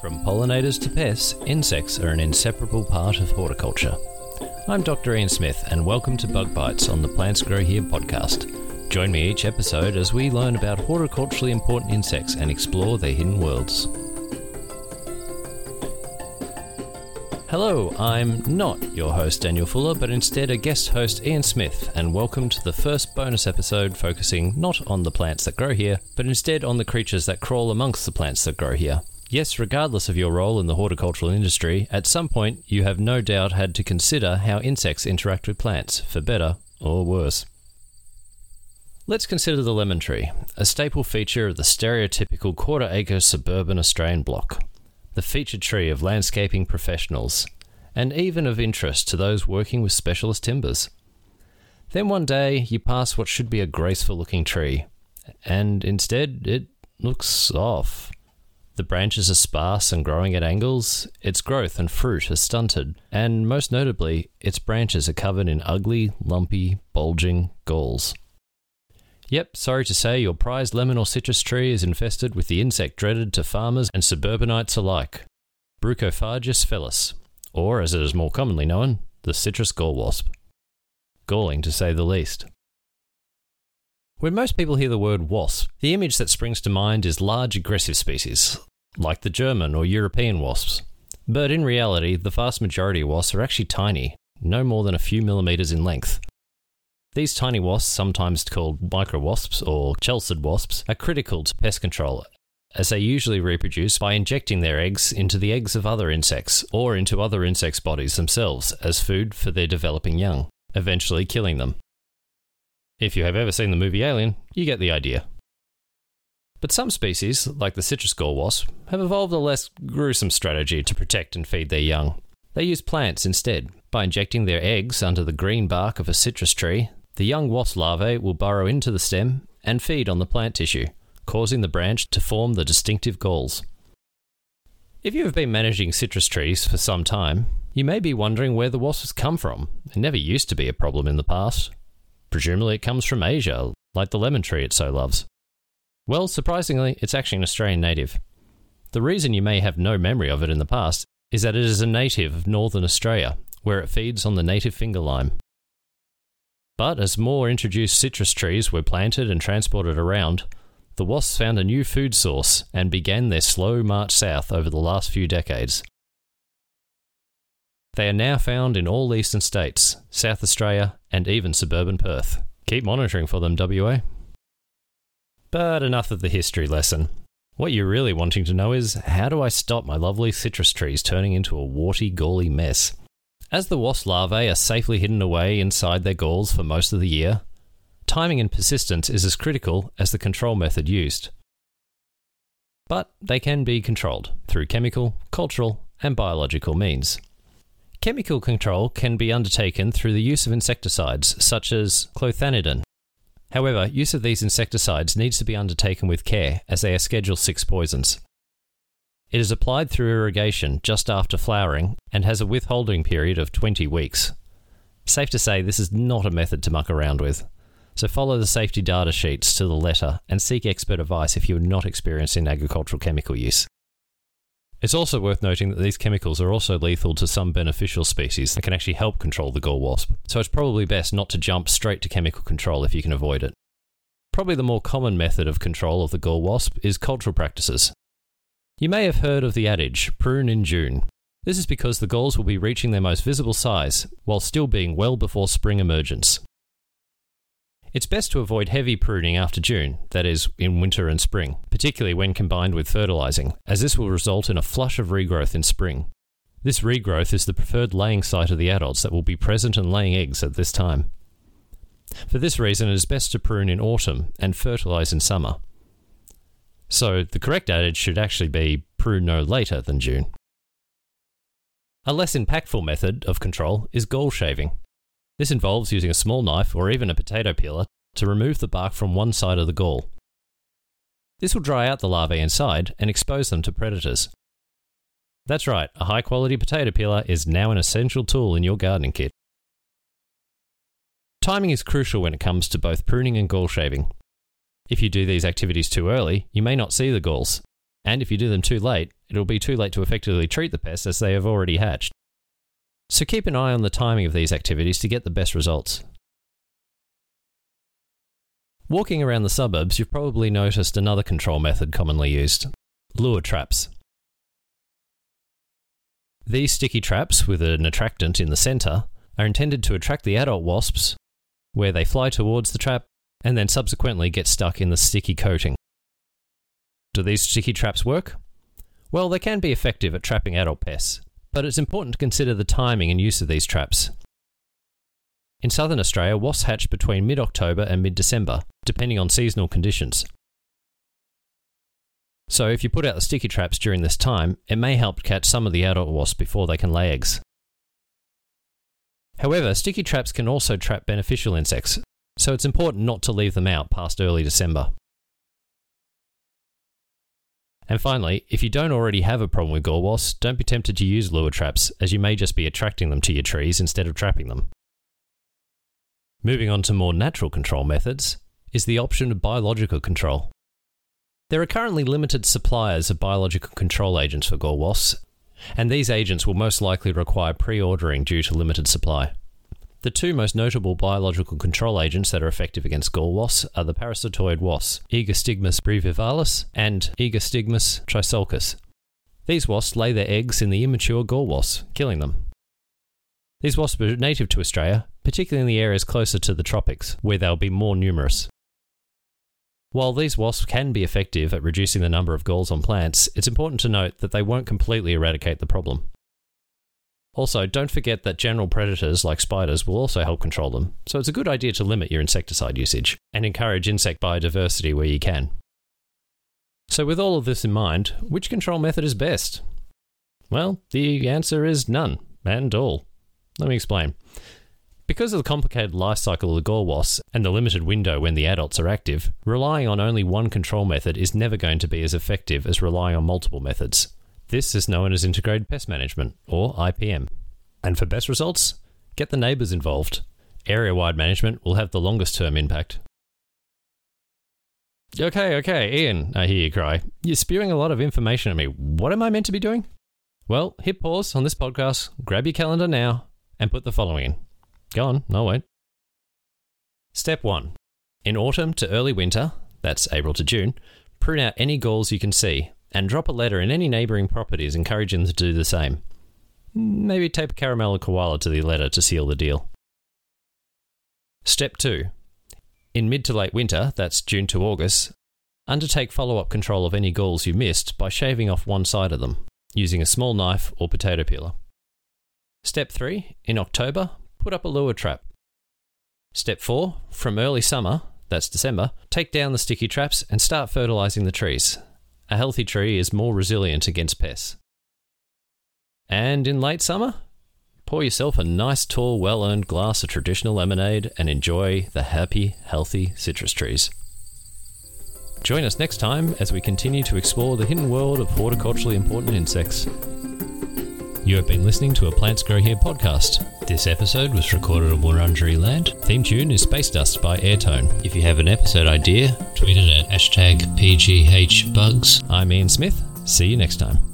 From pollinators to pests, insects are an inseparable part of horticulture. I'm Dr. Ian Smith, and welcome to Bug Bites on the Plants Grow Here podcast. Join me each episode as we learn about horticulturally important insects and explore their hidden worlds. Hello, I'm not your host Daniel Fuller, but instead a guest host Ian Smith, and welcome to the first bonus episode focusing not on the plants that grow here, but instead on the creatures that crawl amongst the plants that grow here. Yes, regardless of your role in the horticultural industry, at some point you have no doubt had to consider how insects interact with plants, for better or worse. Let's consider the lemon tree, a staple feature of the stereotypical quarter acre suburban Australian block, the featured tree of landscaping professionals, and even of interest to those working with specialist timbers. Then one day you pass what should be a graceful looking tree, and instead it looks off. The branches are sparse and growing at angles, its growth and fruit are stunted, and most notably, its branches are covered in ugly, lumpy, bulging galls. Yep, sorry to say, your prized lemon or citrus tree is infested with the insect dreaded to farmers and suburbanites alike Bruchophagus fellis, or as it is more commonly known, the citrus gall wasp. Galling to say the least. When most people hear the word wasp, the image that springs to mind is large aggressive species, like the German or European wasps. But in reality, the vast majority of wasps are actually tiny, no more than a few millimeters in length. These tiny wasps, sometimes called microwasps or chalcid wasps, are critical to pest control as they usually reproduce by injecting their eggs into the eggs of other insects or into other insects' bodies themselves as food for their developing young, eventually killing them. If you have ever seen the movie Alien, you get the idea. But some species, like the citrus gall wasp, have evolved a less gruesome strategy to protect and feed their young. They use plants instead. By injecting their eggs under the green bark of a citrus tree, the young wasp larvae will burrow into the stem and feed on the plant tissue, causing the branch to form the distinctive galls. If you have been managing citrus trees for some time, you may be wondering where the wasps come from. It never used to be a problem in the past. Presumably it comes from Asia, like the lemon tree it so loves. Well, surprisingly, it's actually an Australian native. The reason you may have no memory of it in the past is that it is a native of northern Australia, where it feeds on the native finger lime. But as more introduced citrus trees were planted and transported around, the wasps found a new food source and began their slow march south over the last few decades. They are now found in all eastern states, South Australia, and even suburban Perth. Keep monitoring for them, WA. But enough of the history lesson. What you're really wanting to know is how do I stop my lovely citrus trees turning into a warty, gally mess? As the wasp larvae are safely hidden away inside their galls for most of the year, timing and persistence is as critical as the control method used. But they can be controlled through chemical, cultural, and biological means. Chemical control can be undertaken through the use of insecticides such as clothianidin, However, use of these insecticides needs to be undertaken with care as they are Schedule 6 poisons. It is applied through irrigation just after flowering and has a withholding period of 20 weeks. Safe to say, this is not a method to muck around with. So follow the safety data sheets to the letter and seek expert advice if you are not experienced in agricultural chemical use. It's also worth noting that these chemicals are also lethal to some beneficial species that can actually help control the gall wasp, so it's probably best not to jump straight to chemical control if you can avoid it. Probably the more common method of control of the gall wasp is cultural practices. You may have heard of the adage, prune in June. This is because the galls will be reaching their most visible size while still being well before spring emergence. It's best to avoid heavy pruning after June, that is, in winter and spring, particularly when combined with fertilising, as this will result in a flush of regrowth in spring. This regrowth is the preferred laying site of the adults that will be present and laying eggs at this time. For this reason, it is best to prune in autumn and fertilise in summer. So, the correct adage should actually be prune no later than June. A less impactful method of control is gall shaving. This involves using a small knife or even a potato peeler to remove the bark from one side of the gall. This will dry out the larvae inside and expose them to predators. That's right, a high quality potato peeler is now an essential tool in your gardening kit. Timing is crucial when it comes to both pruning and gall shaving. If you do these activities too early, you may not see the galls, And if you do them too late, it'll be too late to effectively treat the pests as they have already hatched. So keep an eye on the timing of these activities to get the best results. Walking around the suburbs, you've probably noticed another control method commonly used lure traps. These sticky traps, with an attractant in the centre, are intended to attract the adult wasps, where they fly towards the trap and then subsequently get stuck in the sticky coating. Do these sticky traps work? Well, they can be effective at trapping adult pests, but it's important to consider the timing and use of these traps. In southern Australia, wasps hatch between mid October and mid December, depending on seasonal conditions. So, if you put out the sticky traps during this time, it may help catch some of the adult wasps before they can lay eggs. However, sticky traps can also trap beneficial insects, so it's important not to leave them out past early December. And finally, if you don't already have a problem with gall wasps, don't be tempted to use lure traps, as you may just be attracting them to your trees instead of trapping them. Moving on to more natural control methods is the option of biological control. There are currently limited suppliers of biological control agents for gall wasps, and these agents will most likely require pre ordering due to limited supply. The two most notable biological control agents that are effective against gall wasps are the parasitoid wasps, Megastigmus brevivalvus and Megastigmus trisulcus. These wasps lay their eggs in the immature gall wasps, killing them. These wasps are native to Australia, particularly in the areas closer to the tropics, where they'll be more numerous. While these wasps can be effective at reducing the number of galls on plants, it's important to note that they won't completely eradicate the problem. Also, don't forget that general predators like spiders will also help control them, so it's a good idea to limit your insecticide usage and encourage insect biodiversity where you can. So, with all of this in mind, which control method is best? Well, the answer is none and all. Let me explain. Because of the complicated life cycle of the gall wasps and the limited window when the adults are active, relying on only one control method is never going to be as effective as relying on multiple methods. This is known as Integrated Pest Management, or IPM. And for best results, get the neighbours involved. Area wide management will have the longest term impact. Okay, okay, Ian, I hear you cry. You're spewing a lot of information at me. What am I meant to be doing? Well, hit pause on this podcast, grab your calendar now, and put the following in. Go on, I'll wait. Step 1. In autumn to early winter, that's April to June, prune out any galls you can see and drop a letter in any neighbouring properties encouraging them to do the same. Maybe tape a Caramello Koala to the letter to seal the deal. Step 2. In mid to late winter, that's June to August, undertake follow up control of any galls you missed by shaving off one side of them, using a small knife or potato peeler. Step 3. In October, put up a lure trap. Step 4. From early summer, that's December, take down the sticky traps and start fertilising the trees. A healthy tree is more resilient against pests. And in late summer, pour yourself a nice, tall, well earned glass of traditional lemonade and enjoy the happy, healthy citrus trees. Join us next time as we continue to explore the hidden world of horticulturally important insects. You have been listening to a Plants Grow Here podcast. This episode was recorded on Wurundjeri land. Theme tune is Space Dust by Airtone. If you have an episode idea, tweet it at hashtag PGHBugs. I'm Ian Smith. See you next time.